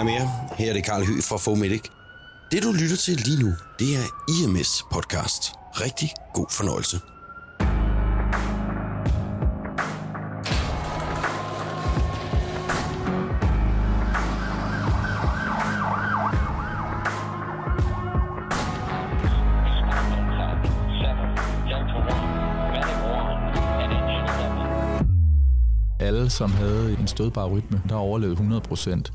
Hej med jer. Her er det Karl Høgh fra Fomedic. Det du lytter til lige nu, det er IMS podcast. Rigtig god fornøjelse. Alle, som havde en stødbar rytme, der overlevede 100 procent.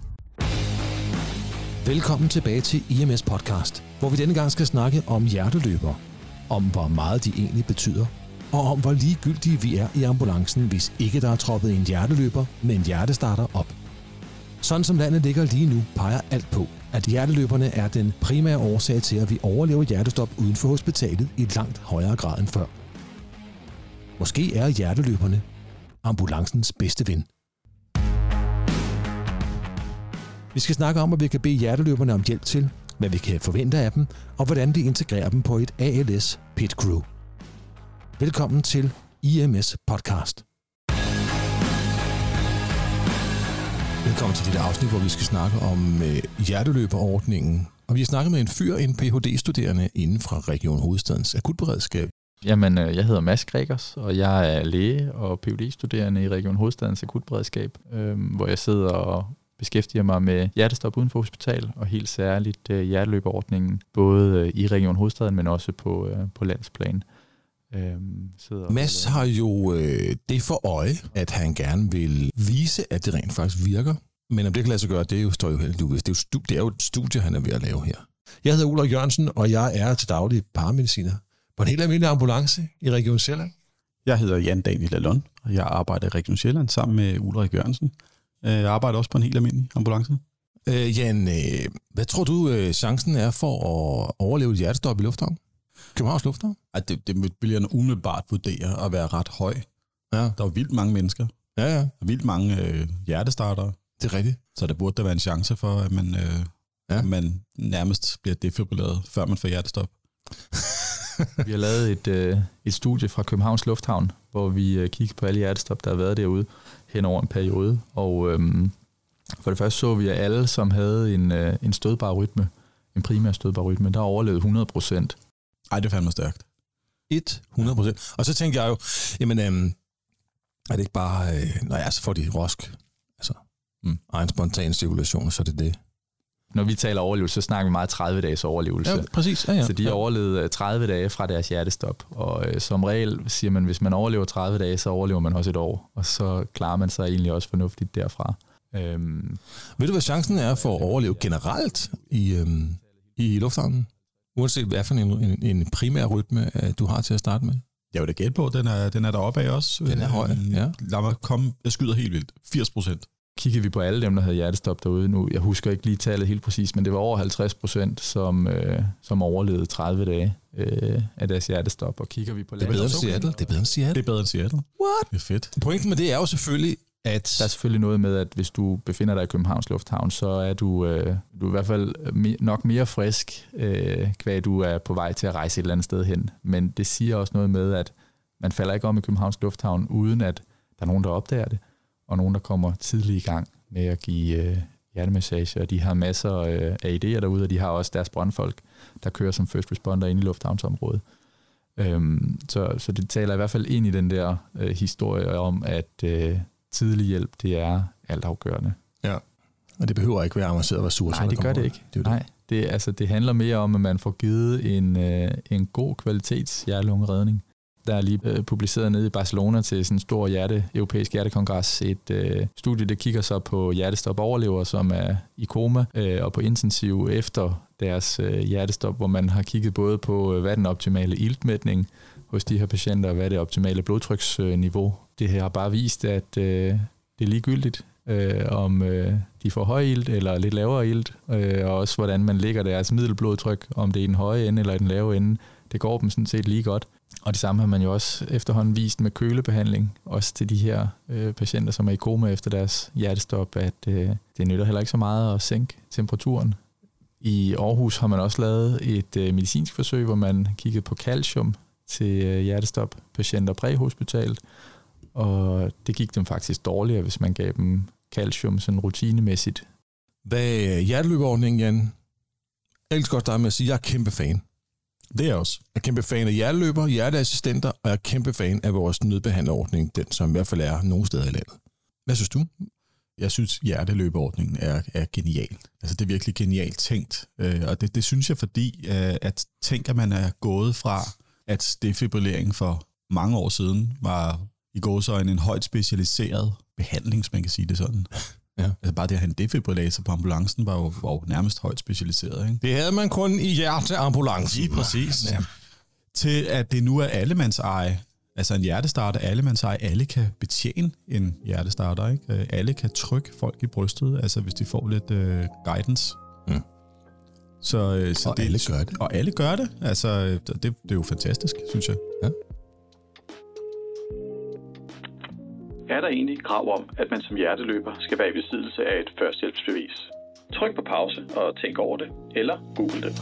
Velkommen tilbage til IMS Podcast, hvor vi denne gang skal snakke om hjerteløber. Om hvor meget de egentlig betyder, og om hvor ligegyldige vi er i ambulancen, hvis ikke der er troppet en hjerteløber med en hjertestarter op. Sådan som landet ligger lige nu, peger alt på, at hjerteløberne er den primære årsag til, at vi overlever hjertestop uden for hospitalet i langt højere grad end før. Måske er hjerteløberne ambulancens bedste ven. Vi skal snakke om, hvad vi kan bede hjerteløberne om hjælp til, hvad vi kan forvente af dem, og hvordan vi integrerer dem på et ALS Pit Crew. Velkommen til IMS Podcast. Velkommen til dette afsnit, hvor vi skal snakke om øh, hjerteløberordningen. Og vi har snakket med en fyr, en Ph.D.-studerende inden fra Region Hovedstadens akutberedskab. Jamen, øh, jeg hedder Mads Gregers, og jeg er læge og phd studerende i Region Hovedstadens akutberedskab, øh, hvor jeg sidder og beskæftiger mig med hjertestop uden for hospital, og helt særligt øh, hjerteløberordningen, både øh, i Region Hovedstaden, men også på, øh, på landsplan. Øhm, Mads har jo øh, det for øje, at han gerne vil vise, at det rent faktisk virker. Men om det kan lade sig gøre, det er jo, står jo helt Det er jo, det er jo et studie, han er ved at lave her. Jeg hedder Ulrik Jørgensen, og jeg er til daglig paramediciner på en helt almindelig ambulance i Region Sjælland. Jeg hedder Jan Daniel Lalund, og jeg arbejder i Region Sjælland sammen med Ulrik Jørgensen. Øh, jeg arbejder også på en helt almindelig ambulance. Øh, Jan, øh, hvad tror du, øh, chancen er for at overleve et hjertestop i lufthavn? Københavns Lufthavn? At det, det vil jeg umiddelbart vurdere at være ret høj. Ja. Der er vildt mange mennesker. Ja, ja. Der er vildt mange øh, hjertestartere. Det er rigtigt. Så der burde der være en chance for, at man, øh, ja. at man nærmest bliver defibrilleret, før man får hjertestop. vi har lavet et, øh, et studie fra Københavns Lufthavn, hvor vi øh, kiggede på alle hjertestop, der har været derude hen over en periode. Og øhm, for det første så vi, at alle, som havde en, øh, en stødbar rytme, en primær stødbar rytme, der overlevede 100 procent. Ej, det er fandme stærkt. 100 procent. Og så tænker jeg jo, jamen, øhm, er det ikke bare, øh, når jeg så får de rosk, altså, mm. egen spontan cirkulation, så er det det når vi taler overlevelse, så snakker vi meget 30 dages overlevelse. Ja, præcis. Ja, ja. Så de ja. overlevede 30 dage fra deres hjertestop. Og øh, som regel siger man, hvis man overlever 30 dage, så overlever man også et år. Og så klarer man sig egentlig også fornuftigt derfra. Øhm. Ved du, hvad chancen er for at overleve generelt i, øhm, i lufthavnen? Uanset hvad for en, en, en primær rytme, du har til at starte med? Jeg vil da gætte på, den er, den er deroppe af også. Den er høj, øhm, ja. Lad mig komme, jeg skyder helt vildt. 80 procent kigger vi på alle dem, der havde hjertestop derude nu, jeg husker ikke lige tallet helt præcis, men det var over 50 procent, som, øh, som overlevede 30 dage øh, af deres hjertestop. Og kigger vi på det er bedre end Seattle. Det er bedre end Seattle. Det er bedre end Seattle. What? Det er fedt. Pointen med det er jo selvfølgelig, at... Der er selvfølgelig noget med, at hvis du befinder dig i Københavns Lufthavn, så er du, øh, du er i hvert fald nok mere frisk, øh, hvad du er på vej til at rejse et eller andet sted hen. Men det siger også noget med, at man falder ikke om i Københavns Lufthavn, uden at der er nogen, der opdager det og nogen, der kommer tidligt i gang med at give øh, hjertemassage, og de har masser øh, af idéer derude, og de har også deres brandfolk, der kører som first responder ind i lufthavnsområdet. Øhm, så, så det taler i hvert fald ind i den der øh, historie om, at øh, tidlig hjælp, det er altafgørende. Ja, og det behøver ikke være avancerede ressourcer. Nej, det gør det ikke. Det, det. Nej, det, altså, det handler mere om, at man får givet en, øh, en god kvalitets hjertelungeredning der er lige øh, publiceret nede i Barcelona til sådan en stor hjerte, europæisk hjertekongres, et øh, studie, der kigger så på hjertestop overlever, som er i koma øh, og på intensiv efter deres øh, hjertestop, hvor man har kigget både på, øh, hvad den optimale iltmætning hos de her patienter, og hvad det optimale blodtryksniveau. Det her har bare vist, at øh, det er ligegyldigt, øh, om øh, de får høj ilt eller lidt lavere ilt, øh, og også hvordan man ligger deres middelblodtryk, om det er i den høje ende eller i den lave ende. Det går dem sådan set lige godt. Og det samme har man jo også efterhånden vist med kølebehandling, også til de her øh, patienter, som er i koma efter deres hjertestop, at øh, det nytter heller ikke så meget at sænke temperaturen. I Aarhus har man også lavet et øh, medicinsk forsøg, hvor man kiggede på calcium til øh, hjertestop-patienter præhospitalt, og det gik dem faktisk dårligere, hvis man gav dem calcium sådan rutinemæssigt Hvad er hjerteløbeordningen, Jan? Jeg elsker godt dig med at sige, at jeg er kæmpe fan. Det er jeg også. Jeg er kæmpe fan af hjerteløber, hjerteassistenter, og jeg er kæmpe fan af vores nødbehandlerordning, den som i hvert fald er nogle steder i landet. Hvad synes du? Jeg synes, hjerteløbeordningen er, er genial. Altså, det er virkelig genialt tænkt. Øh, og det, det synes jeg, fordi øh, at tænker man er gået fra, at defibrillering for mange år siden var i gåsøjne en højt specialiseret behandling, hvis man kan sige det sådan. Ja. Altså bare det at have en defibrillator på ambulancen var jo, var jo nærmest højt specialiseret. Ikke? Det havde man kun i hjerteambulancen. Lige præcis. Ja. Til at det nu er allemands eje. Altså en hjertestarter, allemands eje. Alle kan betjene en hjertestarter. Ikke? Øh, Alle kan trykke folk i brystet, altså hvis de får lidt øh, guidance. Mm. Så, øh, så Og alle gør det. Og alle gør det. Altså, det, det er jo fantastisk, synes jeg. Er der egentlig krav om, at man som hjerteløber skal være i besiddelse af et førstehjælpsbevis. Tryk på pause og tænk over det, eller google det.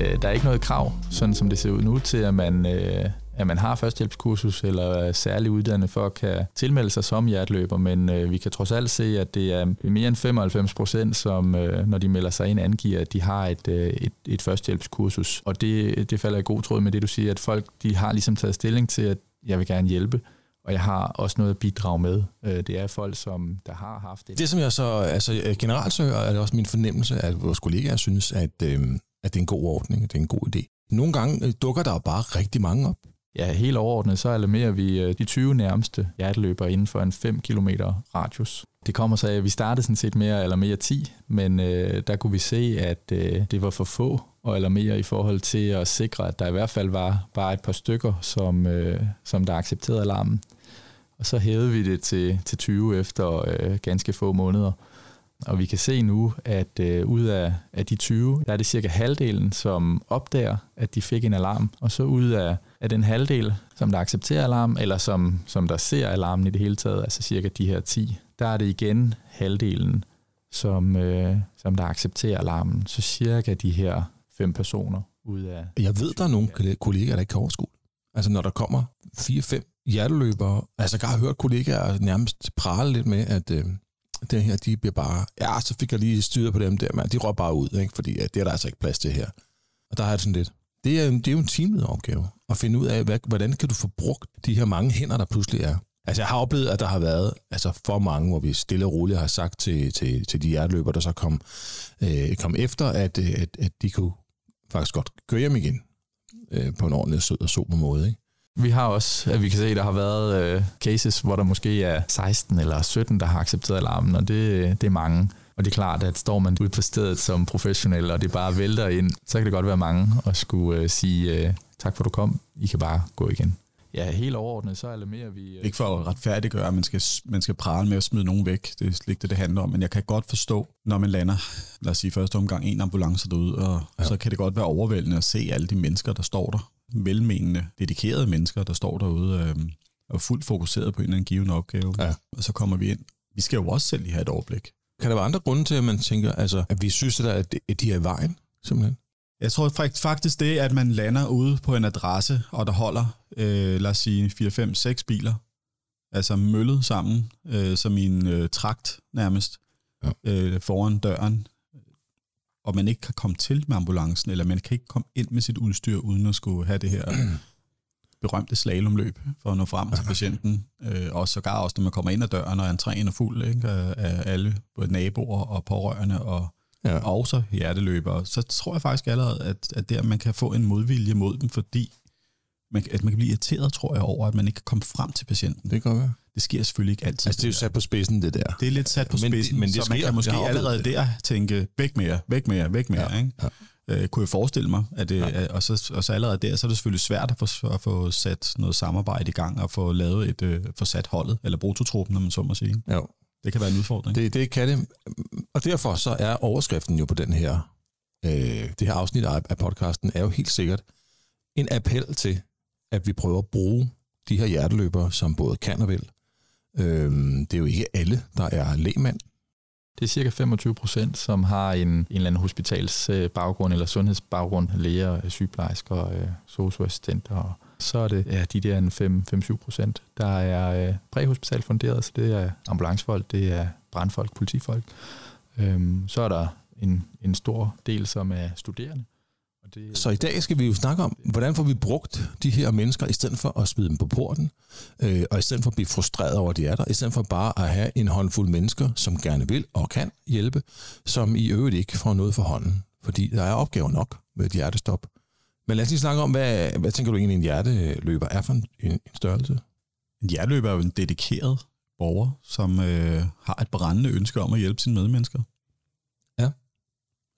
Øh, der er ikke noget krav, sådan som det ser ud nu, til at man, øh, at man har førstehjælpskursus eller er særlig uddannet for at kan tilmelde sig som hjerteløber, men øh, vi kan trods alt se, at det er mere end 95 procent, som øh, når de melder sig ind, angiver, at de har et, øh, et, et førstehjælpskursus. Og det, det falder i god tråd med det, du siger, at folk de har ligesom taget stilling til, at jeg vil gerne hjælpe, og jeg har også noget at bidrage med. Øh, det er folk, som der har haft det. Det, som jeg så, altså øh, generelt så er det også min fornemmelse, at vores kollegaer synes, at, øh, at det er en god ordning, at det er en god idé. Nogle gange øh, dukker der jo bare rigtig mange op. Ja, helt overordnet, så alarmerer vi øh, de 20 nærmeste hjerteløbere inden for en 5 km radius. Det kommer så af, at vi startede sådan set med at alarmere 10, men øh, der kunne vi se, at øh, det var for få at alarmere i forhold til at sikre, at der i hvert fald var bare et par stykker, som, øh, som der accepterede alarmen. Og så hævede vi det til, til 20 efter øh, ganske få måneder. Og vi kan se nu, at øh, ud af, af de 20, der er det cirka halvdelen, som opdager, at de fik en alarm. Og så ud af, af den halvdel, som der accepterer alarm, eller som, som der ser alarmen i det hele taget, altså cirka de her 10, der er det igen halvdelen, som, øh, som der accepterer alarmen. Så cirka de her fem personer ud af... Jeg ved, der er nogle kolle- kollegaer, der ikke kan overskue. Altså når der kommer 4-5 hjerteløbere, altså jeg har hørt kollegaer nærmest prale lidt med, at øh, det her, de bliver bare, ja, så fik jeg lige styret på dem der, man. de råber bare ud, ikke? fordi at det er der altså ikke plads til her. Og der har jeg det sådan lidt, det er, det er jo en teamled opgave, at finde ud af, hvad, hvordan kan du få brugt de her mange hænder, der pludselig er. Altså jeg har oplevet, at der har været altså for mange, hvor vi stille og roligt har sagt til, til, til de hjerteløbere, der så kom, øh, kom efter, at, øh, at, at de kunne faktisk godt køre hjem igen øh, på en ordentlig sød og sober måde. Ikke? Vi har også, at vi kan se, at der har været øh, cases, hvor der måske er 16 eller 17, der har accepteret alarmen, og det, det er mange. Og det er klart, at står man ude på stedet som professionel, og det bare vælter ind, så kan det godt være mange at skulle øh, sige, øh, tak for at du kom, I kan bare gå igen. Ja, helt overordnet, så alarmerer vi... Øh, Ikke for at retfærdiggøre, at man skal, man skal prale med at smide nogen væk. Det er slet ikke det, det handler om. Men jeg kan godt forstå, når man lander, lad os sige første omgang, en ambulance derude, og ja. så kan det godt være overvældende at se alle de mennesker, der står der. Velmenende, dedikerede mennesker, der står derude øh, og fuldt fokuseret på en eller anden given opgave. Ja. Og så kommer vi ind. Vi skal jo også selv lige have et overblik. Kan der være andre grunde til, at man tænker, altså, at vi synes, at, der at de er i vejen, simpelthen? Jeg tror fakt- faktisk det, at man lander ude på en adresse, og der holder, øh, lad os sige, 4, 5, 6 biler, altså møllet sammen, øh, som i en øh, trakt nærmest, Ja. øh, foran døren, og man ikke kan komme til med ambulancen, eller man kan ikke komme ind med sit udstyr, uden at skulle have det her berømte slalomløb for at nå frem til patienten. Øh, og sågar også, når man kommer ind ad døren, og entréen er fuld ikke, af, alle, både naboer og pårørende, og Ja. og også hjerteløbere, så tror jeg faktisk allerede, at, at der man kan få en modvilje mod dem, fordi man, at man kan blive irriteret, tror jeg, over, at man ikke kan komme frem til patienten. Det kan være. Det sker selvfølgelig ikke altid. Altså, det er jo sat på spidsen, det der. det er lidt sat på Men det- spidsen, men det så man sker. kan måske allerede det. der tænke, væk mere, væk mere, væk mere. Ja, Ikke? ja. Øh, kunne jeg forestille mig, at det, ja. og, så, og så allerede der, så er det selvfølgelig svært at få, at få sat noget samarbejde i gang, og få lavet et, øh, få sat holdet, eller brutotruppen, når man så må sige. Ja. Det kan være en udfordring. Det, det kan det. Og derfor så er overskriften jo på den her, øh, det her afsnit af af podcasten, er jo helt sikkert en appel til, at vi prøver at bruge de her hjerteløbere, som både kan og vil. Øh, det er jo ikke alle, der er lægmand. Det er cirka 25 procent, som har en, en eller anden hospitalsbaggrund eller sundhedsbaggrund, læger, sygeplejersker, øh, socioassistenter. Og så er det ja, de der 5-7 procent, der er øh, funderet, så det er ambulancefolk, det er brandfolk, politifolk. Øhm, så er der en, en stor del, som er studerende. Det, så i dag skal vi jo snakke om, hvordan får vi brugt de her mennesker, i stedet for at smide dem på porten, øh, og i stedet for at blive frustreret over, at de er der, i stedet for bare at have en håndfuld mennesker, som gerne vil og kan hjælpe, som i øvrigt ikke får noget for hånden, fordi der er opgaver nok med et hjertestop. Men lad os lige snakke om, hvad, hvad tænker du egentlig, en hjerteløber er for en, en størrelse? En hjerteløber er jo en dedikeret borger, som øh, har et brændende ønske om at hjælpe sine medmennesker. Ja,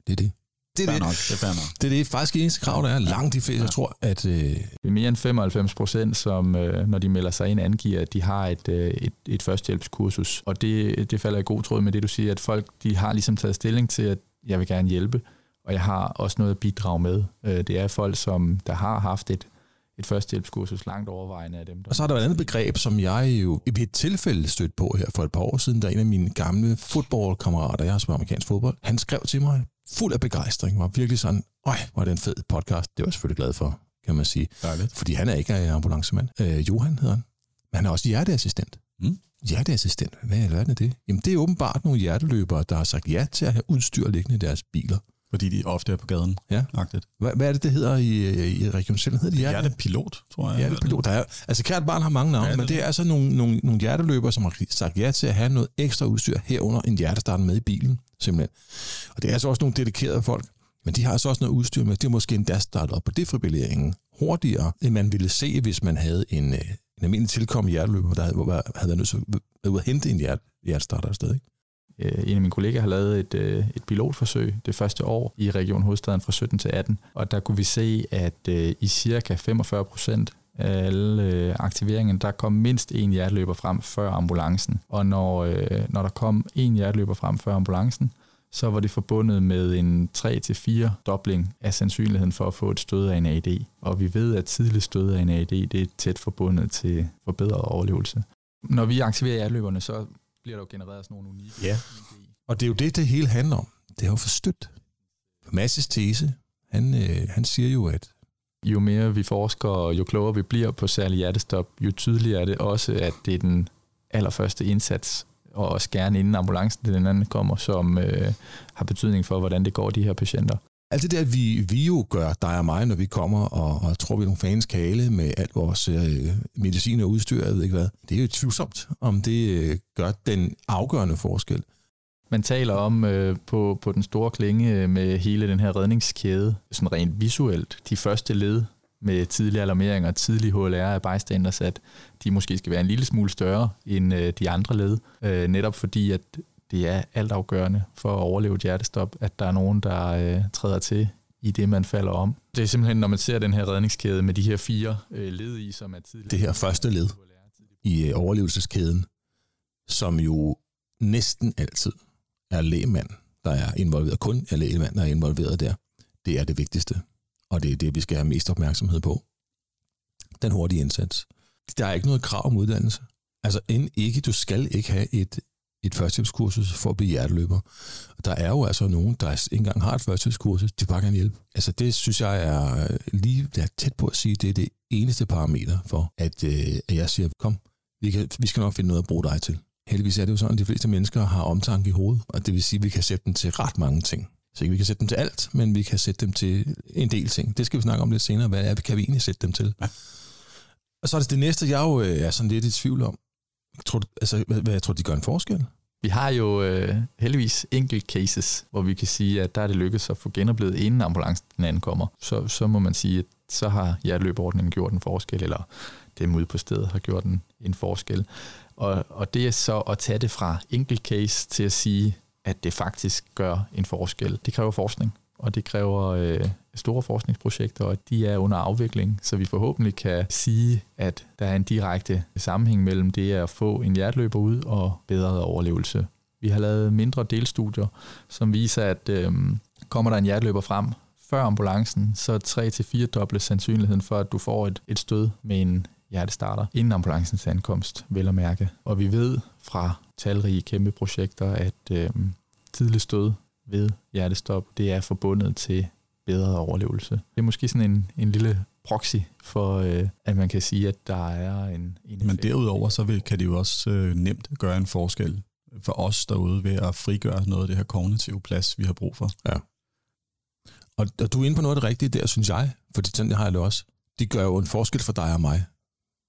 det er det. Det er det. Nok, det er nok. Det er det faktisk eneste krav, der er. Langt de fleste, ja. jeg tror, at... Øh... Det er mere end 95 procent, som øh, når de melder sig ind, angiver, at de har et, øh, et, et førstehjælpskursus. Og det, det falder i god tråd med det, du siger, at folk de har ligesom taget stilling til, at jeg vil gerne hjælpe, og jeg har også noget at bidrage med. Øh, det er folk, som der har haft et et førstehjælpskursus langt overvejende af dem. Der og så er der et andet begreb, som jeg jo i et tilfælde stødt på her for et par år siden, er en af mine gamle fodboldkammerater, jeg har spillet amerikansk fodbold, han skrev til mig fuld af begejstring, var virkelig sådan, øj, var det en fed podcast, det var jeg selvfølgelig glad for, kan man sige. Dejligt. Fordi han er ikke ambulancemand. Øh, Johan hedder han. Men han er også hjerteassistent. Mm. Hjerteassistent, hvad er det, det? Jamen det er åbenbart nogle hjerteløbere, der har sagt ja til at have udstyr liggende i deres biler. Fordi de ofte er på gaden. Ja. Hvad, hvad er det, det hedder i, i Region Sjælland? Hedder det hjerte? Hjertepilot, tror jeg. Hjertepilot. Der er, altså kært barn har mange navne, ja, det men det er altså nogle, nogle, nogle hjerteløbere, som har sagt ja til at have noget ekstra udstyr herunder en hjertestarter med i bilen, simpelthen. Og det er altså også nogle dedikerede folk. Men de har altså også noget udstyr med. De har måske endda startet op på defibrilleringen hurtigere, end man ville se, hvis man havde en, øh, en almindelig tilkommet hjerteløber, der havde, havde været nødt til at, at hente en hjerte, hjertestarter afsted. Ikke? Øh, en af mine kollegaer har lavet et, øh, et pilotforsøg det første år i Region Hovedstaden fra 17 til 18, og der kunne vi se, at øh, i cirka 45 procent af alle aktiveringen, der kom mindst en hjerteløber frem før ambulancen. Og når, når der kom en hjerteløber frem før ambulancen, så var det forbundet med en 3-4 dobling af sandsynligheden for at få et stød af en AD. Og vi ved, at tidlig stød af en AD det er tæt forbundet til forbedret overlevelse. Når vi aktiverer hjerteløberne, så bliver der jo genereret sådan nogle unikke... Ja, og det er jo det, det hele handler om. Det er jo forstødt. Masses tese, han, øh, han siger jo, at jo mere vi forsker, og jo klogere vi bliver på særlig hjertestop, jo tydeligere er det også, at det er den allerførste indsats, og også gerne inden ambulancen til den anden kommer, som øh, har betydning for, hvordan det går de her patienter. Alt det der, vi, vi jo gør, dig og mig, når vi kommer og, og tror, vi er nogle fans kale med alt vores øh, medicin og udstyr, jeg ved ikke hvad, det er jo tvivlsomt, om det øh, gør den afgørende forskel. Man taler om øh, på, på den store klinge øh, med hele den her redningskæde, sådan rent visuelt, de første led med tidlige alarmeringer og tidlig HLR af bystanders, at de måske skal være en lille smule større end øh, de andre led, øh, netop fordi, at det er altafgørende for at overleve et hjertestop, at der er nogen, der øh, træder til i det, man falder om. Det er simpelthen, når man ser den her redningskæde med de her fire øh, led i, som er tidligere. Det her første led i øh, overlevelseskæden, som jo næsten altid er lægmand, der er involveret, kun er lægmand, der er involveret der. Det er det vigtigste, og det er det, vi skal have mest opmærksomhed på. Den hurtige indsats. Der er ikke noget krav om uddannelse. Altså end ikke, du skal ikke have et et førstehjælpskursus for at blive hjerteløber. Der er jo altså nogen, der ikke engang har et førstehjælpskursus, de bare kan hjælpe. Altså det synes jeg er lige er tæt på at sige, det er det eneste parameter for, at, øh, at jeg siger, kom, vi, kan, vi skal nok finde noget at bruge dig til. Heldigvis er det jo sådan, at de fleste mennesker har omtanke i hovedet, og det vil sige, at vi kan sætte dem til ret mange ting. Så ikke vi kan sætte dem til alt, men vi kan sætte dem til en del ting. Det skal vi snakke om lidt senere. Hvad er, kan vi egentlig sætte dem til? Ja. Og så er det det næste, jeg jo øh, er sådan lidt i tvivl om. Tror du, altså, hvad, hvad, tror du, de gør en forskel? Vi har jo øh, heldigvis enkelt cases, hvor vi kan sige, at der er det lykkedes at få genoplevet, inden ambulancen ankommer. Så, så må man sige, at så har hjerteløbeordningen gjort en forskel, eller dem ude på stedet har gjort en, en forskel. Og, og det er så at tage det fra enkelt case til at sige, at det faktisk gør en forskel. Det kræver forskning og det kræver øh, store forskningsprojekter, og de er under afvikling, så vi forhåbentlig kan sige, at der er en direkte sammenhæng mellem det at få en hjerteløber ud og bedre overlevelse. Vi har lavet mindre delstudier, som viser, at øh, kommer der en hjerteløber frem før ambulancen, så 3-4 doble sandsynligheden for, at du får et, et stød med en hjertestarter inden ambulancens ankomst, vel at mærke. Og vi ved fra talrige kæmpe projekter, at øh, tidlig stød ved hjertestop, det er forbundet til bedre overlevelse. Det er måske sådan en, en lille proxy for, øh, at man kan sige, at der er en, en Men derudover, så vil, kan det jo også øh, nemt gøre en forskel for os derude ved at frigøre noget af det her kognitive plads, vi har brug for. Ja. Og, og du er inde på noget af det rigtige der, synes jeg, fordi sådan har jeg det også. Det gør jo en forskel for dig og mig.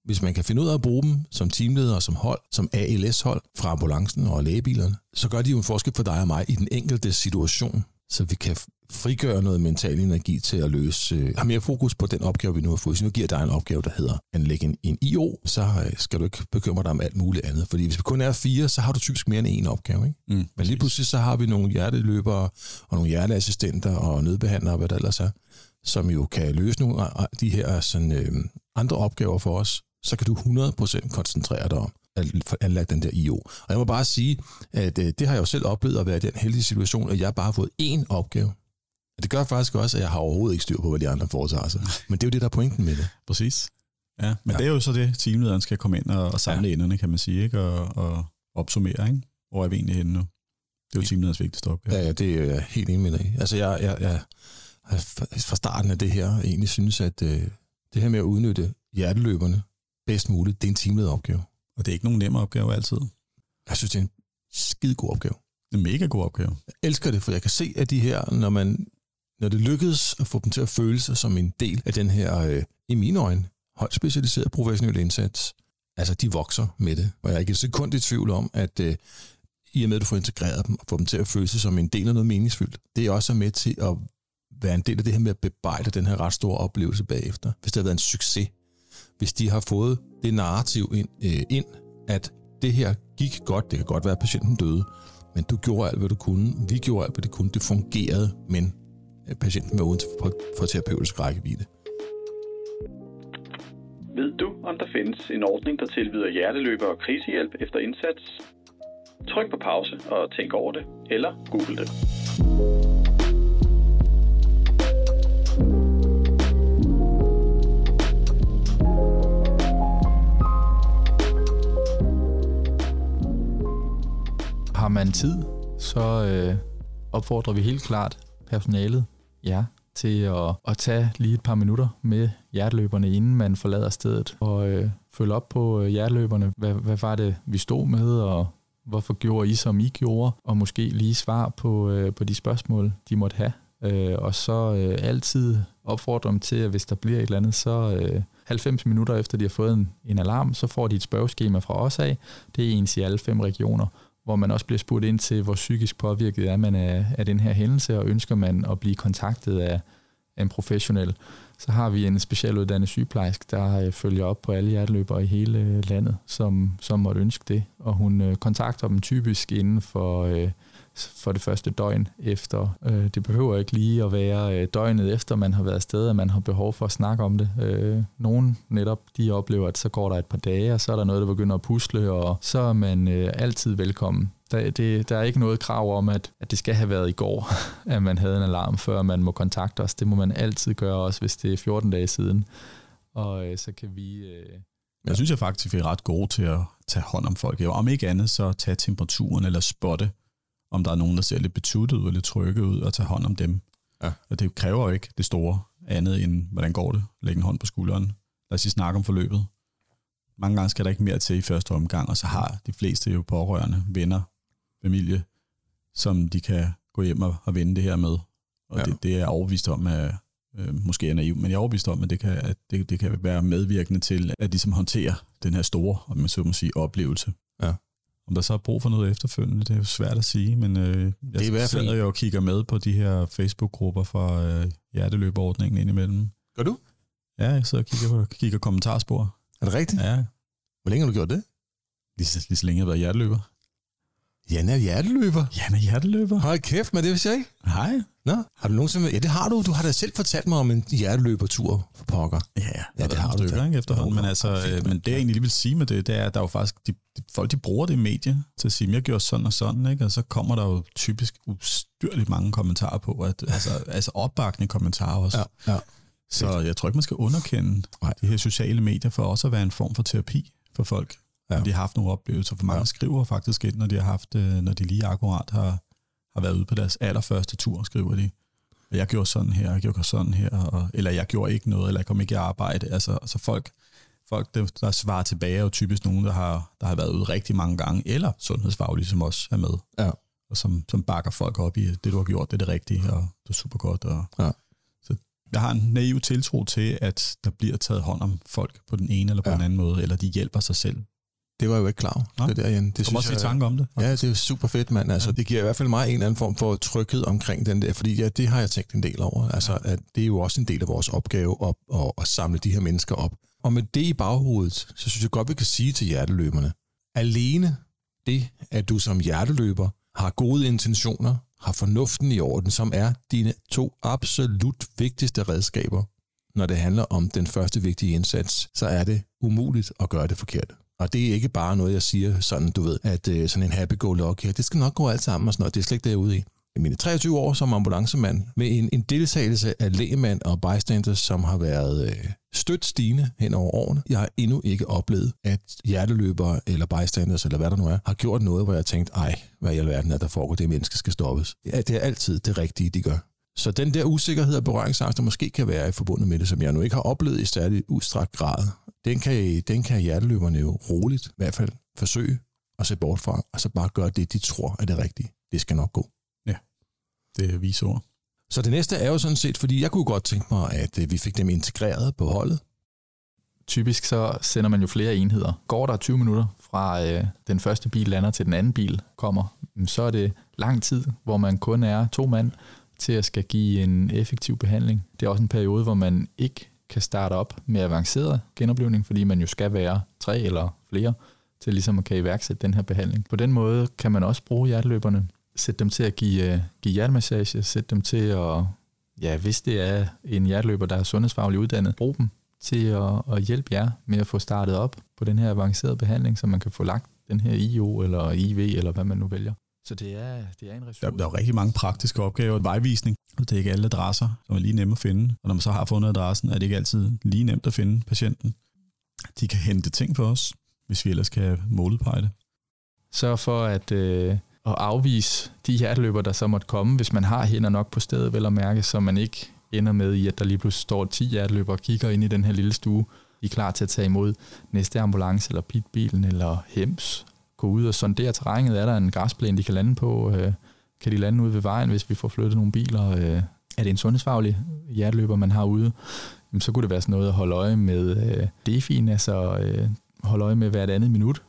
Hvis man kan finde ud af at bruge dem som teamleder, som hold, som ALS-hold fra ambulancen og lægebilerne, så gør de jo en forskel for dig og mig i den enkelte situation, så vi kan frigøre noget mental energi til at løse, øh, have mere fokus på den opgave, vi nu har fået. Hvis nu giver dig en opgave, der hedder anlægge en, en IO, så øh, skal du ikke bekymre dig om alt muligt andet. Fordi hvis vi kun er fire, så har du typisk mere end en opgave. Ikke? Mm, Men lige pludselig så har vi nogle hjerteløbere og nogle hjerteassistenter og nødbehandlere, hvad der ellers er, som jo kan løse nogle af de her sådan, øh, andre opgaver for os. Så kan du 100% koncentrere dig om at anlagt den der IO. Og jeg må bare sige, at øh, det har jeg jo selv oplevet at være i den heldige situation, at jeg bare har fået én opgave. Og det gør faktisk også, at jeg har overhovedet ikke styr på, hvad de andre foretager sig. Men det er jo det, der er pointen med det. Præcis. Ja, men Ja. det er jo så det, teamlederen skal komme ind og, og samle ja. enderne, kan man sige, ikke? Og, og opsummere, ikke? Hvor er vi egentlig henne nu? Det er jo teamlederens vigtigste opgave. Ja, ja, det er jeg helt enig med dig. Altså, jeg, jeg, jeg har fra- starten af det her egentlig synes, at øh, det her med at udnytte hjerteløberne bedst muligt, det er en teamleder opgave. Og det er ikke nogen nem opgave altid. Jeg synes, det er en skide god opgave. Det er en mega god opgave. Jeg elsker det, for jeg kan se, at de her, når man når det lykkedes at få dem til at føle sig som en del af den her, øh, i mine øjne, højt specialiseret professionelle indsats, altså de vokser med det. Og jeg er ikke et sekund i tvivl om, at øh, i og med, at du får integreret dem og får dem til at føle sig som en del af noget meningsfyldt, det er også med til at være en del af det her med at bebrejde den her ret store oplevelse bagefter. Hvis det har været en succes. Hvis de har fået det narrativ ind, øh, ind at det her gik godt, det kan godt være, at patienten døde, men du gjorde alt, hvad du kunne. Vi gjorde alt, hvad det kunne. Det fungerede, men patienten var uden for, for terapeutisk rækkevidde. Ved du, om der findes en ordning, der tilbyder hjerteløber og krisehjælp efter indsats? Tryk på pause og tænk over det, eller google det. Har man tid, så øh, opfordrer vi helt klart personalet, ja, til at, at tage lige et par minutter med hjerteløberne, inden man forlader stedet, og øh, følge op på øh, hjerteløberne. Hvad, hvad var det, vi stod med, og hvorfor gjorde I, som I gjorde? Og måske lige svar på, øh, på de spørgsmål, de måtte have. Øh, og så øh, altid opfordre dem til, at hvis der bliver et eller andet, så øh, 90 minutter efter de har fået en, en alarm, så får de et spørgeskema fra os af. Det er ens i alle fem regioner hvor man også bliver spurgt ind til, hvor psykisk påvirket er man af, af den her hændelse, og ønsker man at blive kontaktet af, af en professionel. Så har vi en specialuddannet sygeplejerske, der øh, følger op på alle hjerteløbere i hele øh, landet, som, som måtte ønske det. Og hun øh, kontakter dem typisk inden for, øh, for det første døgn efter. Øh, det behøver ikke lige at være øh, døgnet efter, man har været afsted, at man har behov for at snakke om det. Øh, nogen netop, de oplever, at så går der et par dage, og så er der noget, der begynder at pusle, og så er man øh, altid velkommen. Der, det, der er ikke noget krav om, at, at det skal have været i går, at man havde en alarm, før man må kontakte os. Det må man altid gøre, også hvis det er 14 dage siden. Og øh, så kan vi... Øh, Jeg synes jeg faktisk, vi er ret gode til at tage hånd om folk. Om ikke andet, så tage temperaturen eller spotte, om der er nogen, der ser lidt betuttet ud, eller trykket ud, og tage hånd om dem. Ja. Og det kræver jo ikke det store andet end, hvordan går det? Lægge en hånd på skulderen. Lad os lige snakke om forløbet. Mange gange skal der ikke mere til i første omgang, og så har de fleste jo pårørende, venner, familie, som de kan gå hjem og, og vende det her med. Og Ja. ja. det, det er jeg overbevist om, at øh, måske er naiv, men jeg er overbevist om, at det kan, at det, det kan være medvirkende til, at de som håndterer den her store, om man så må sige, oplevelse. Ja. Om der så er brug for noget efterfølgende, det er jo svært at sige, men øh, jeg Det er i hvert fald- sidder jo og kigger med på de her Facebook-grupper fra øh, hjerteløberordningen indimellem. Gør du? Ja, jeg sidder og kigger, på, kigger kommentarspor. Er det rigtigt? Ja, Hvor længe har du gjort det? lige, så- lige så længe jeg har været hjerteløber. Jan er hjerteløber. Ja, men hjerteløber. Hold kæft, men det vidste jeg ikke. Hej. Nå, har du nogensinde... Ja, det har du. Du har da selv fortalt mig om en hjerteløbertur for pokker. Ja, ja, Ja, det det har du da. ikke, efterhånden. Men, altså, øh, men det jeg egentlig lige vil sige med det, det er, at der er jo faktisk, de, de, folk de bruger det i medier til at sige, jeg gjorde sådan og sådan, ikke? og så kommer der jo typisk ustyrligt mange kommentarer på, at, altså, altså opbakende kommentarer også. Ja, ja. Så jeg tror ikke, man skal underkende Nej. de her sociale medier for også at være en form for terapi for folk, Ja. når de har haft nogle oplevelser. For mange Ja. ja. skriver faktisk ind, når de har haft, øh, når de lige akkurat har har været ude på deres allerførste tur, skriver de. Jeg gjorde sådan her, jeg gjorde sådan her, og, eller jeg gjorde ikke noget, eller jeg kom ikke i arbejde. Altså, altså folk, folk der, der svarer tilbage, er jo typisk nogen, der har, der har været ude rigtig mange gange, eller sundhedsfaglige, som også er med. Ja. Og som, som bakker folk op i, det du har gjort, det er det rigtige, og det er super godt. Og, Ja. Så jeg har en naiv tiltro til, at der bliver taget hånd om folk på den ene eller på ja. den anden måde, eller de hjælper sig selv. Det var jeg jo ikke klar over. Nå. Det der, Jan. Det Det kommer også i tanke om det. Ja, det er super fedt, mand. Altså, det giver i hvert fald mig en eller anden form for tryghed omkring den der, fordi ja, det har jeg tænkt en del over. Altså, at det er jo også en del af vores opgave at, at, at samle de her mennesker op. Og med det i baghovedet, så synes jeg godt, vi kan sige til hjerteløberne, alene det, at du som hjerteløber har gode intentioner, har fornuften i orden, som er dine to absolut vigtigste redskaber, når det handler om den første vigtige indsats, så er det umuligt at gøre det forkert. Og det er ikke bare noget, jeg siger sådan, du ved, at øh, sådan en happy-go-lucky, det skal nok gå alt sammen og sådan noget. Det er slet ikke det, jeg er ude i. I mine 23 år som ambulancemand, med en, en deltagelse af lægemand og bystanders, som har været øh, stødt stigende hen over årene. Jeg har endnu ikke oplevet, at hjerteløbere eller bystanders, eller hvad der nu er, har gjort noget, hvor jeg har tænkt, ej, hvad i alverden er der foregår, det menneske skal stoppes. Ja, det er altid det rigtige, de gør. Så den der usikkerhed og berøringsangst, der måske kan være i forbundet med det, som jeg nu ikke har oplevet i særlig udstrakt grad, den kan, den kan hjerteløberne jo roligt, i hvert fald forsøge at se bort fra, og så bare gøre det, de tror er det rigtige. Det skal nok gå. Det er vise ord. Så det næste er jo sådan set, fordi jeg kunne godt tænke mig, at øh, vi fik dem integreret på holdet. Typisk så sender man jo flere enheder. Går der 20 minutter fra øh, den første bil lander til den anden bil kommer, mm, så er det lang tid, hvor man kun er to mand til at skal give en effektiv behandling. Det er også en periode, hvor man ikke kan starte op med avanceret genoplevning, fordi man jo skal være tre eller flere til ligesom at kan iværksætte den her behandling. På den måde kan man også bruge hjerteløberne, sætte dem til at give, øh, give hjertemassage, sætte dem til at, ja, hvis det er en hjerteløber, der er sundhedsfagligt uddannet, brug dem til at, at hjælpe jer med at få startet op på den her avancerede behandling, så man kan få lagt den her IO eller IV, eller hvad man nu vælger. Så det er, det er en ressource. Der, der er jo rigtig mange praktiske opgaver. Vejvisning, det er ikke alle adresser, som er lige nemme at finde. Og når man så har fundet adressen, er det ikke altid lige nemt at finde patienten. De kan hente ting for os, hvis vi ellers kan målpege det. Sørg for at, øh, at afvise de hjerteløber, der så måtte komme, hvis man har hænder nok på stedet, vel at mærke, så man ikke ender med i, at der lige pludselig står 10 hjerteløber og kigger ind i den her lille stue. I er klar til at tage imod næste ambulance, eller pitbilen, eller hems. Gå ud og sondere terrænet. Er der en græsplæne, de kan lande på? Øh, kan de lande ude ved vejen, hvis vi får flyttet nogle biler? Øh, er det en sundhedsfaglig hjerteløber, man har ude? Jamen, så kunne det være sådan noget at holde øje med øh, DEFI'en, altså øh, holde øje med hvert andet minut,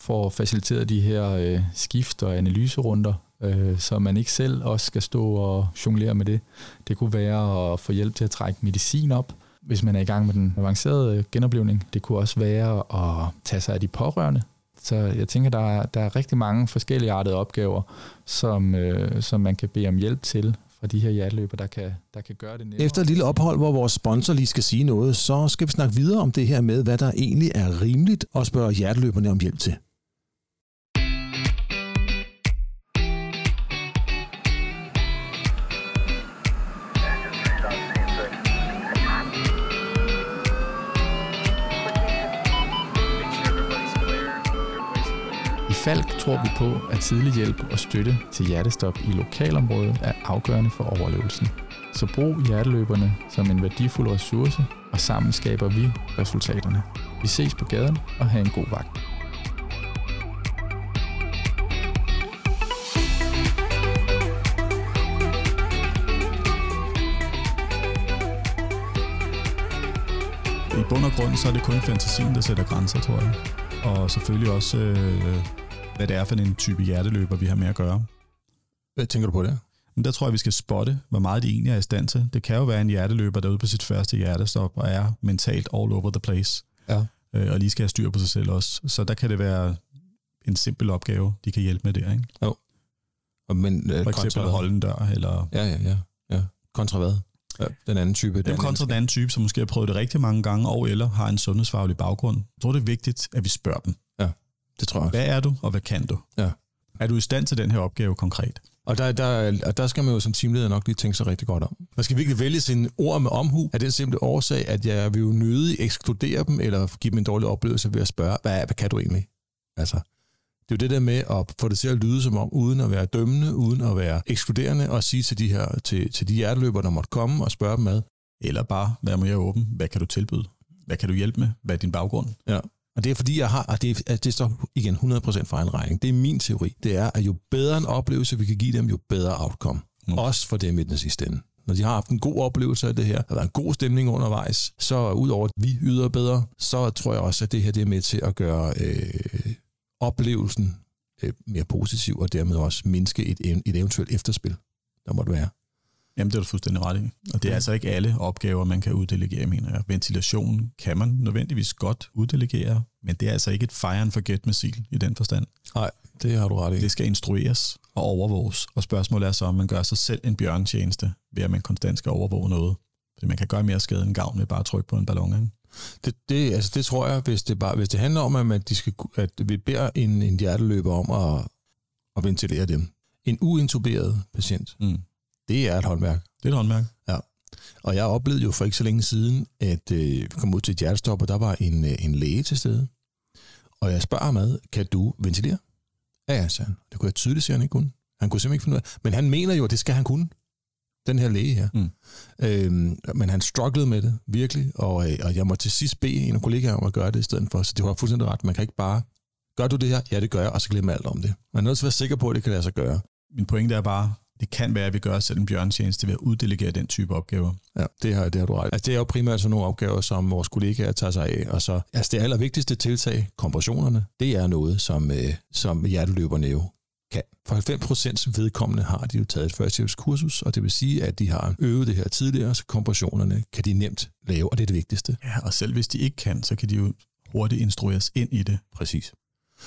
for at facilitere de her øh, skift- og analyserunder, øh, så man ikke selv også skal stå og jonglere med det. Det kunne være at få hjælp til at trække medicin op, hvis man er i gang med den avancerede øh, genoplevning. Det kunne også være at tage sig af de pårørende. Så jeg tænker, der er, der er rigtig mange forskellige artede opgaver, som, øh, som man kan bede om hjælp til fra de her hjerteløber, der kan, der kan gøre det nemmere. Efter et lille ophold, hvor vores sponsor lige skal sige noget, så skal vi snakke videre om det her med, hvad der egentlig er rimeligt, at spørge hjerteløberne om hjælp til. Falk tror vi på, at tidlig hjælp og støtte til hjertestop i lokalområdet er afgørende for overlevelsen. Så brug hjerteløberne som en værdifuld ressource, og sammen skaber vi resultaterne. Vi ses på gaden og have en god vagt. I bund og grund, så er det kun fantasien, der sætter grænser, tror jeg. Og selvfølgelig også, øh, hvad det er for en type hjerteløber, vi har med at gøre. Hvad tænker du på det? Men der tror jeg, vi skal spotte, hvor meget de egentlig er i stand til. Det kan jo være en hjerteløber, der er ude på sit første hjertestop og er mentalt all over the place. Ja. Øh, og lige skal have styr på sig selv også. Så der kan det være en simpel opgave, de kan hjælpe med der. Ikke? Og Men, øh, For eksempel at holde en dør, eller Ja, ja, ja. ja. Kontra hvad? Ja, den anden type. Dem kontra den anden type, som måske har prøvet det rigtig mange gange, og eller har en sundhedsfaglig baggrund. Jeg tror, det er vigtigt, at vi spørger dem. Det tror jeg. Hvad er du, og hvad kan du? Ja. Er du i stand til den her opgave konkret? Og der, der, og der skal man jo som teamleder nok lige tænke sig rigtig godt om. Man skal virkelig vælge sine ord med omhu af den simple årsag, at jeg vil jo nødig ekskludere dem, eller give dem en dårlig oplevelse ved at spørge, hvad, hvad kan du egentlig? Altså, Det er jo det der med at få det til at lyde som om, uden at være dømmende, uden at være ekskluderende, og sige til de her til, til de hjerteløbere, der måtte komme og spørge dem ad. Eller bare være mere åben. Hvad kan du tilbyde? Hvad kan du hjælpe med? Hvad er din baggrund? Ja. Og det er fordi, jeg har, og det, er, det står igen 100% for en regning. Det er min teori. Det er, at jo bedre en oplevelse vi kan give dem, jo bedre outcome. Mm. Også for dem i den sidste ende. Når de har haft en god oplevelse af det her, der været en god stemning undervejs, så udover at vi yder bedre, så tror jeg også, at det her det er med til at gøre øh, oplevelsen øh, mere positiv, og dermed også mindske et, et eventuelt efterspil, der måtte være. Jamen, det er du fuldstændig ret i. Og det er altså ikke alle opgaver, man kan uddelegere, mener jeg. Ventilation kan man nødvendigvis godt uddelegere, men det er altså ikke et fire and forget missil i den forstand. Nej, det har du ret i. Det skal instrueres og overvåges. Og spørgsmålet er så, om man gør sig selv en bjørntjeneste, ved at man konstant skal overvåge noget. Fordi man kan gøre mere skade end gavn ved bare at trykke på en ballon. Ikke? Det, det, altså det tror jeg, hvis det, bare, hvis det handler om, at, man, de skal, at vi beder en, en hjerteløber om at, at ventilere dem. En uintuberet patient, mm. Det er et håndværk. Det er et håndværk. Ja. Og jeg oplevede jo for ikke så længe siden, at øh, vi kom ud til et hjertestop, og der var en, øh, en læge til stede. Og jeg spørger ham ad, kan du ventilere? Ja, ja, sagde han. Det kunne jeg tydeligt se, at han ikke kunne. Han kunne simpelthen ikke finde ud af Men han mener jo, at det skal han kunne. Den her læge her. Mm. Øhm, men han strugglede med det, virkelig. Og, øh, og jeg må til sidst bede en af kollegaer om at gøre det i stedet for. Så det var fuldstændig ret. Man kan ikke bare, gør du det her? Ja, det gør jeg, og så glemme alt om det. Man er nødt til at være sikker på, at det kan lade sig gøre. Min pointe er bare, det kan være, at vi gør os selv en bjørntjeneste ved at uddelegere den type opgaver. Ja, det har, det har du ret. Altså, det er jo primært sådan nogle opgaver, som vores kollegaer tager sig af. Og så, altså det allervigtigste tiltag, kompressionerne, det er noget, som, øh, som hjerteløberne jo kan. For 90% vedkommende har de jo taget et førstehjælpskursus, og det vil sige, at de har øvet det her tidligere, så kompressionerne kan de nemt lave, og det er det vigtigste. Ja, og selv hvis de ikke kan, så kan de jo hurtigt instrueres ind i det. Præcis.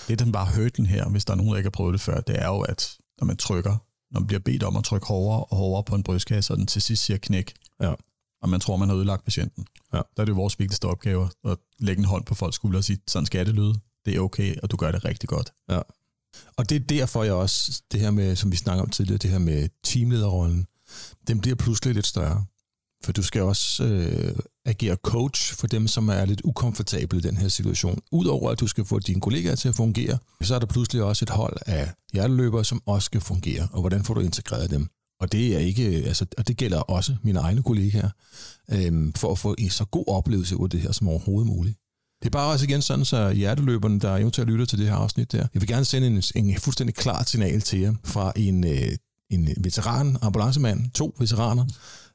Det er den bare hørten her, hvis der er nogen, der ikke har prøvet det før, det er jo, at når man trykker, når man bliver bedt om at trykke hårdere og hårdere på en brystkasse, og den til sidst siger knæk, ja. og man tror, man har ødelagt patienten. Ja. Der er det jo vores vigtigste opgave at lægge en hånd på folks skulder og sige, sådan skal det lyde, det er okay, og du gør det rigtig godt. Ja. Og det er derfor, jeg også, det her med, som vi snakker om tidligere, det her med teamlederrollen, den bliver pludselig lidt større. For du skal også øh, agere coach for dem, som er lidt ukomfortable i den her situation. Udover at du skal få dine kollegaer til at fungere, så er der pludselig også et hold af hjerteløbere, som også skal fungere. Og hvordan får du integreret dem? Og det er ikke, altså, og det gælder også mine egne kollegaer, øh, for at få en så god oplevelse ud af det her som overhovedet muligt. Det er bare også igen sådan, så hjerteløberne, der eventuelt lytter til det her afsnit der, jeg vil gerne sende en, en fuldstændig klart signal til jer fra en, øh, en veteran, ambulancemand, to veteraner,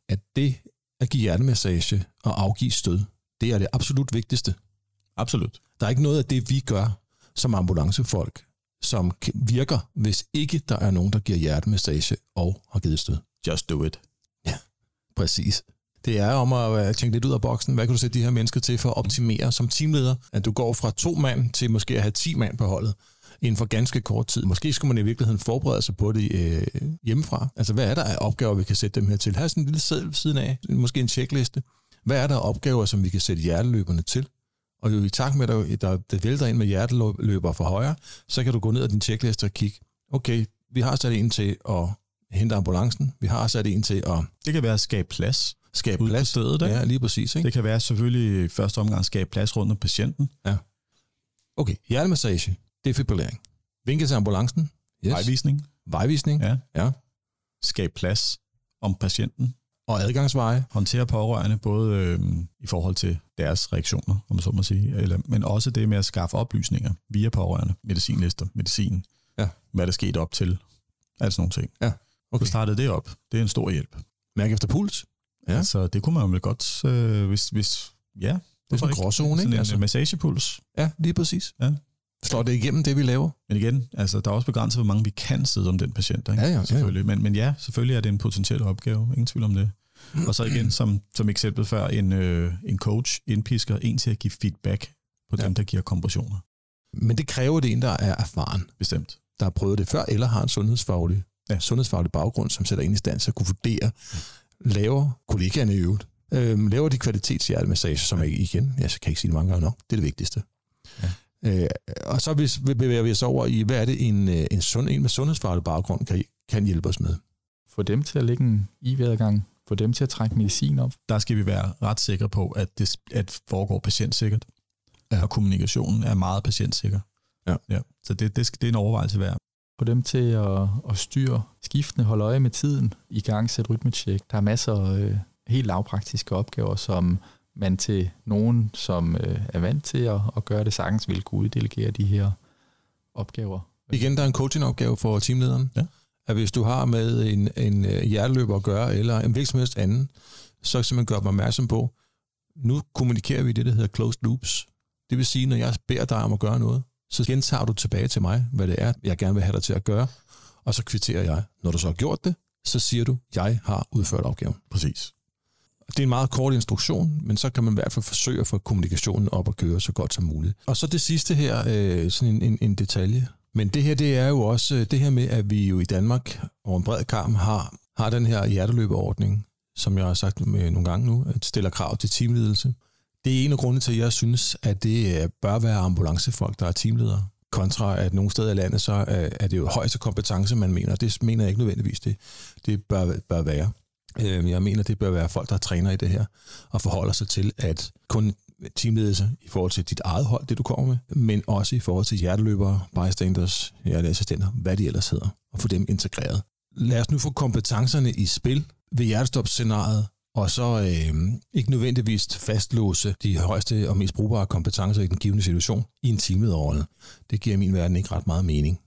at det at give hjertemassage og afgive stød, det er det absolut vigtigste. Absolut. Der er ikke noget af det, vi gør som ambulancefolk, som virker, hvis ikke der er nogen, der giver hjertemassage og har givet stød. Just do it. Ja, præcis. Det er om at øh, tænke lidt ud af boksen. Hvad kan du sætte de her mennesker til for at optimere som teamleder? At du går fra to mand til måske at have 10 mand på holdet inden for ganske kort tid. Måske skulle man i virkeligheden forberede sig på det øh, hjemmefra. Altså, hvad er der af opgaver, vi kan sætte dem her til? Have sådan en lille seddel ved siden af, måske en checkliste. Hvad er der af opgaver, som vi kan sætte hjerteløberne til? Og jo i takt med, at der, der vælter ind med hjerteløber for højre, så kan du gå ned ad din checkliste og kigge, okay, vi har sat en til at hente ambulancen, vi har sat en til at... Det kan være at skabe plads skabe plads. Stedet, ikke? Ja, lige præcis. Ikke? Det kan være selvfølgelig i første omgang skabe plads rundt om patienten. Ja. Okay, hjertemassage, defibrillering. Vinke til ambulancen. Yes. Vejvisning. Vejvisning. Ja. ja. Skab plads om patienten. Og adgangsveje. Håndtere pårørende både øh, i forhold til deres reaktioner, om man så må sige, eller, men også det med at skaffe oplysninger via pårørende, medicinlister, medicin, ja. hvad der skete op til, altså nogle ting. Ja. Okay. Så startede det op. Det er en stor hjælp. Mærke efter puls. Ja. Altså, det kunne man vel godt, øh, hvis, hvis, ja. Det er sådan en gråzone, ikke? Sådan en altså. massagepuls. Ja, lige præcis. Ja. Slår det igennem det, vi laver? Men igen, altså, der er også begrænset, hvor mange vi kan sidde om den patient. Ikke? Ja, ja, selvfølgelig. Ja, ja. Men, men ja, selvfølgelig er det en potentiel opgave. Ingen tvivl om det. Og så igen, som, som eksempel før, en, øh, en coach indpisker en til at give feedback på ja. dem, der giver kompressioner. Men det kræver det en, der er erfaren. Bestemt. Der har prøvet det før, eller har en sundhedsfaglig, ja. sundhedsfaglig baggrund, som sætter en i stand til at kunne vurdere, laver kollegaerne i øvrigt, øh, laver de kvalitetshjertemassage, som ja. igen, jeg kan ikke sige det mange gange nok, det er det vigtigste. Ja. Øh, og så bevæger vi os over i, hvad er det en, øh, en, sund, en med sundhedsfaglig baggrund kan, kan hjælpe os med? Få dem til at lægge en IV-adgang, få dem til at trække medicin op. Der skal vi være ret sikre på, at det at foregår patientsikkert, ja. og kommunikationen er meget patientsikker. Ja. ja. Så det, det, skal, det er en overvejelse værd. Få dem til at, at styre skiftende, holde øje med tiden, i gang sætte rytmetjek. Der er masser af øh, helt lavpraktiske opgaver, som man til nogen, som øh, er vant til at, at gøre det, sagtens vil kunne uddelegere de her opgaver. Igen, der er en coachingopgave for teamlederen. Ja. At hvis du har med en, en øh, hjerteløber at gøre, eller en virksomheds anden, så kan man gøre mig opmærksom på, nu kommunikerer vi det, der hedder closed loops. Det vil sige, når jeg beder dig om at gøre noget, så gentager du tilbage til mig, hvad det er, jeg gerne vil have dig til at gøre, og så kvitterer jeg. Når du så har gjort det, så siger du, jeg har udført opgaven. Præcis. Altså, det er en meget kort instruktion, men så kan man i hvert fald forsøge at få kommunikationen op og køre så godt som muligt. Og så det sidste her, øh, sådan en, en, en detalje. Men det her, det er jo også øh, det her med, at vi jo i Danmark over en bred kamp har, har den her hjerteløbeordning, som jeg har sagt med nogle gange nu, at stiller krav til teamledelse. Det er en af grundene til, at jeg synes, at det øh, bør være ambulancefolk, der er teamledere. Kontra at nogle steder i landet, så øh, er det jo højeste kompetence, man mener. Det mener jeg ikke nødvendigvis, det, det bør, bør være. Øh, jeg mener, det bør være folk, der træner i det her, og forholder sig til, at kun teamledelse i forhold til dit eget hold, det du kommer med, men også i forhold til hjerteløbere, bystanders, hjerteassistenter, hvad de ellers hedder, og få dem integreret. Lad os nu få kompetencerne i spil ved hjertestopscenariet, og så øh, ikke nødvendigvis fastlåse de højeste og mest brugbare kompetencer i den givende situation i en teamlederrolle. Det giver i min verden ikke ret meget mening.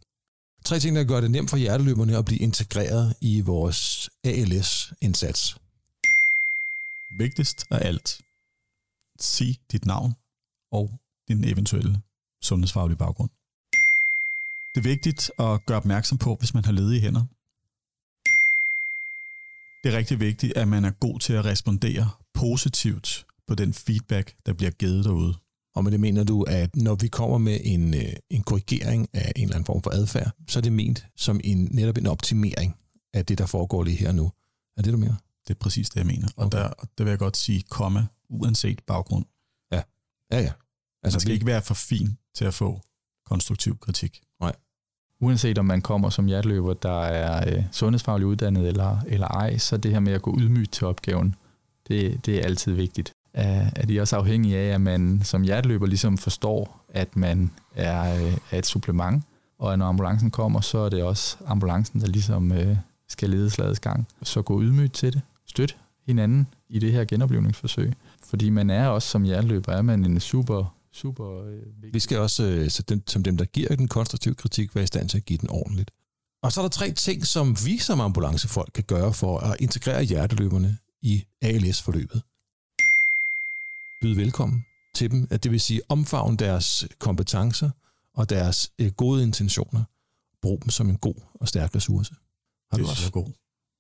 Tre ting, der gør det nemt for hjerteløberne at blive integreret i vores ALS-indsats. Vigtigst af alt, sig dit navn og din eventuelle sundhedsfaglige baggrund. Det er vigtigt at gøre opmærksom på, hvis man har ledige hænder. Det er rigtig vigtigt, at man er god til at respondere positivt på den feedback, der bliver givet derude. Og med det mener du, at når vi kommer med en, øh, en korrigering af en eller anden form for adfærd, så er det ment som en, netop en optimering af det, der foregår lige her nu. Er det, du mener? Det er præcis det, jeg mener. Og Okay. der, der vil jeg godt sige, komma, uanset baggrund. Ja, ja. Altså, man skal vi- ikke være for fin til at få konstruktiv kritik. Uanset om man kommer som hjerteløber, der er øh, sundhedsfagligt uddannet eller, eller ej, så det her med at gå ydmygt til opgaven, det, det er altid vigtigt. Er, de også afhængige af, at man som hjerteløber ligesom forstår, at man er, øh, er et supplement, og at når ambulancen kommer, så er det også ambulancen, der ligesom øh, skal lede slagets gang. Så gå ydmygt til det. Støt hinanden i det her genoplevningsforsøg. Fordi man er også som hjerteløber, er man en super, super øh, vigtig Vi skal også, øh, så dem, som dem, der giver den konstruktive kritik, være i stand til at give den ordentligt. Og så er der tre ting, som vi som ambulancefolk kan gøre for at integrere hjerteløberne i ALS-forløbet. Byde velkommen til dem, at det vil sige omfavne deres kompetencer og deres øh, gode intentioner. Brug dem som en god og stærk ressource. Har du det synes jeg også? er god.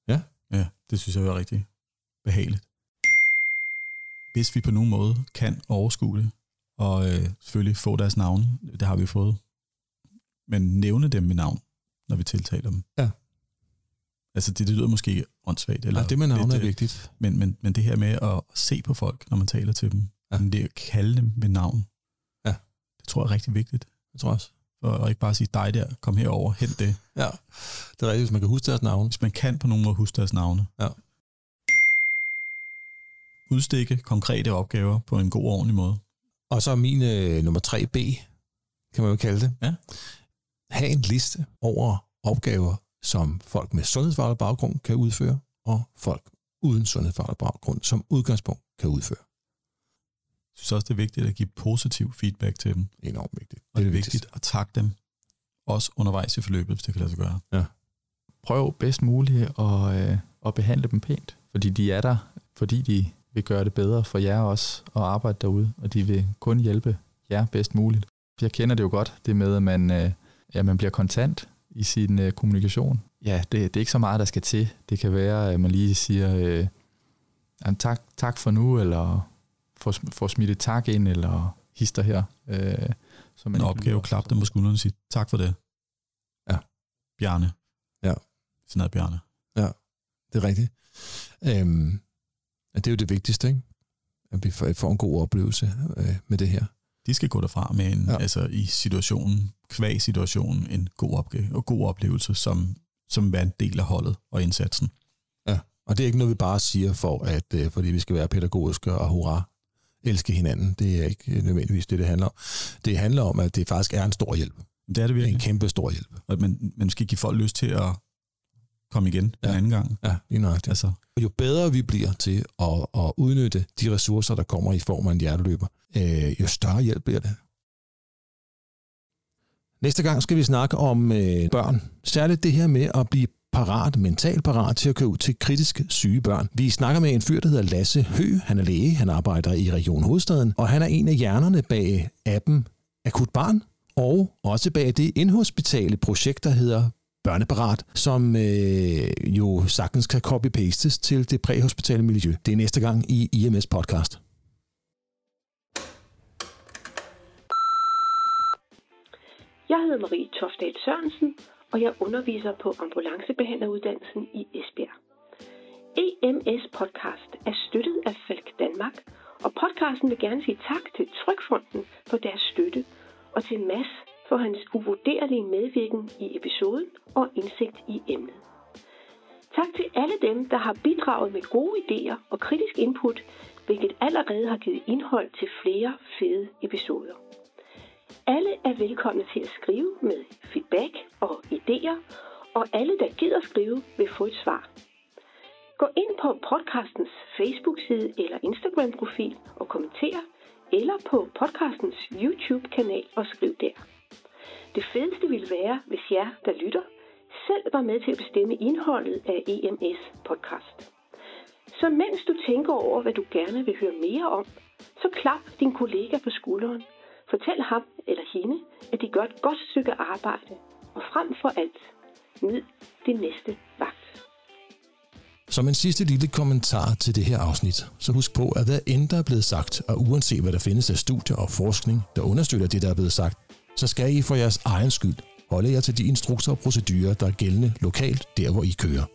Ja? Ja, det synes jeg er rigtig behageligt. Hvis vi på nogen måde kan overskue det, og øh, selvfølgelig få deres navne, det har vi fået, men nævne dem med navn, når vi tiltaler dem. Ja. Altså det, det lyder måske åndssvagt. Eller Ja, det med lidt, er øh, vigtigt. Men, men, men det her med at se på folk, når man taler til dem, Ja. ja. det at kalde dem med navn, Ja. det tror jeg er rigtig vigtigt. Jeg tror også. Og, ikke bare sige dig der, kom herover, hent det. Ja, det er rigtigt, hvis man kan huske deres navn. Hvis man kan på nogen måde huske deres navne. Ja. Udstikke konkrete opgaver på en god og ordentlig måde. Og så min øh, nummer 3B, kan man jo kalde det. Ja. Ha' en liste over opgaver, som folk med sundhedsfaglig baggrund kan udføre, og folk uden sundhedsfaglig baggrund som udgangspunkt kan udføre. Jeg synes også, det er vigtigt at give positiv feedback til dem. Enormt vigtigt. Og det er vigtigt at takke dem, også undervejs i forløbet, hvis det kan lade sig gøre. prøv bedst muligt at, øh, at behandle dem pænt. Fordi de er der, fordi de vil gøre det bedre for jer også at arbejde derude, og de vil kun hjælpe jer bedst muligt. Jeg kender det jo godt, det med, at man, øh, ja, man bliver kontant i sin øh, kommunikation. Ja, det, det er ikke så meget, der skal til. Det kan være, at man lige siger, øh, tak, tak for nu, eller får, får smidt et tak ind, eller hister her. Øh, så En opgave, klap dem på skulderen og sige, tak for det. Ja. Bjarne. Ja. Sådan er Bjarne. Det er rigtigt. Øhm, det er jo det vigtigste, ikke? At vi får, en god oplevelse øh, med det her. De skal gå derfra med en, Ja. ja. altså i situationen, kvæg situationen, en god opgave og god oplevelse, som, som være en del af holdet og indsatsen. Og det er ikke noget, vi bare siger for, at, øh, fordi vi skal være pædagogiske og hurra elske hinanden. Det er ikke nødvendigvis det, det handler om. Det handler om, at det faktisk er en stor hjælp. Det er det Det er virkelig. en kæmpe stor hjælp. Og man, man skal give folk lyst til at komme igen ja. Den anden gang. Ja, lige nøjagtigt. Altså, Og jo bedre vi bliver til at, at udnytte de ressourcer, der kommer i form af en hjerteløber, øh, jo større hjælp bliver det. Næste gang skal vi snakke om øh, børn. Særligt det her med at blive parat, mentalt parat til at køre ud til kritisk syge børn. Vi snakker med en fyr, der hedder Lasse Hø. Han er læge, han arbejder i Region Hovedstaden, og han er en af hjernerne bag appen Akut Barn, og også bag det indhospitale projekt, der hedder Børneparat, som øh, jo sagtens kan copy-pastes til det præhospitale miljø. Det er næste gang i IMS podcast. Jeg hedder Marie Tofdal Sørensen, og jeg underviser på ambulancebehandleruddannelsen i Esbjerg. EMS podcast er støttet af Falk Danmark, og podcasten vil gerne sige tak til Trykfonden for deres støtte, og til Mads for hans uvurderlige medvirken i episoden og indsigt i emnet. Tak til alle dem, der har bidraget med gode idéer og kritisk input, hvilket allerede har givet indhold til flere fede episoder. Alle er velkomne til at skrive med feedback og idéer, og alle, der gider skrive, vil få et svar. Gå ind på podcastens Facebook-side eller Instagram-profil og kommenter, eller på podcastens YouTube-kanal og skriv der. Det fedeste ville være, hvis jer, der lytter, selv var med til at bestemme indholdet af EMS podcast. Så mens du tænker over, hvad du gerne vil høre mere om, så klap din kollega på skulderen. Fortæl ham eller hende, at de gør et godt stykke arbejde. Og frem for alt, nyd det næste vagt. Som en sidste lille kommentar til det her afsnit, så husk på, at hvad end der er blevet sagt, og uanset hvad der findes af studier og forskning, der understøtter det, der er blevet sagt, så skal I for jeres egen skyld holde jer til de instrukser og procedurer, der er gældende lokalt, der hvor I kører.